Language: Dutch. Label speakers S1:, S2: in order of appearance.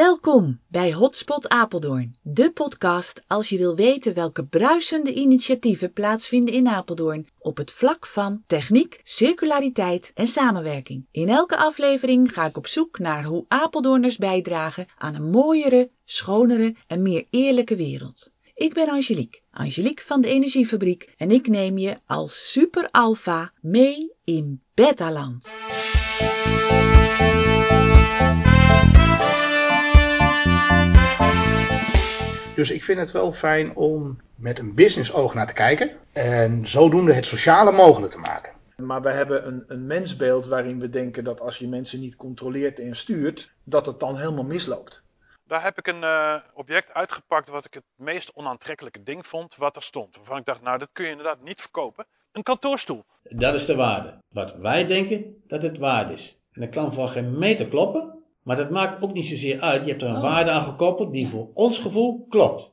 S1: Welkom bij Hotspot Apeldoorn, de podcast als je wil weten welke bruisende initiatieven plaatsvinden in Apeldoorn op het vlak van techniek, circulariteit en samenwerking. In elke aflevering ga ik op zoek naar hoe Apeldoorners bijdragen aan een mooiere, schonere en meer eerlijke wereld. Ik ben Angelique, Angelique van de Energiefabriek en ik neem je als super alpha mee in Betaland.
S2: Dus ik vind het wel fijn om met een business oog naar te kijken en zodoende het sociale mogelijk te maken.
S3: Maar we hebben een, een mensbeeld waarin we denken dat als je mensen niet controleert en stuurt, dat het dan helemaal misloopt.
S4: Daar heb ik een uh, object uitgepakt wat ik het meest onaantrekkelijke ding vond wat er stond. Waarvan ik dacht, nou dat kun je inderdaad niet verkopen. Een kantoorstoel.
S5: Dat is de waarde. Wat wij denken dat het waard is. En dat kan van geen meter kloppen. Maar dat maakt ook niet zozeer uit. Je hebt er een oh. waarde aan gekoppeld die voor ons gevoel klopt.